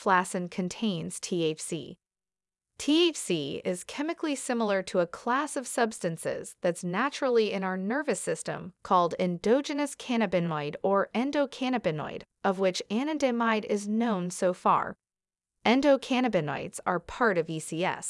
flaccin contains THC. THC is chemically similar to a class of substances that's naturally in our nervous system called endogenous cannabinoid or endocannabinoid, of which anandamide is known so far. Endocannabinoids are part of ECS,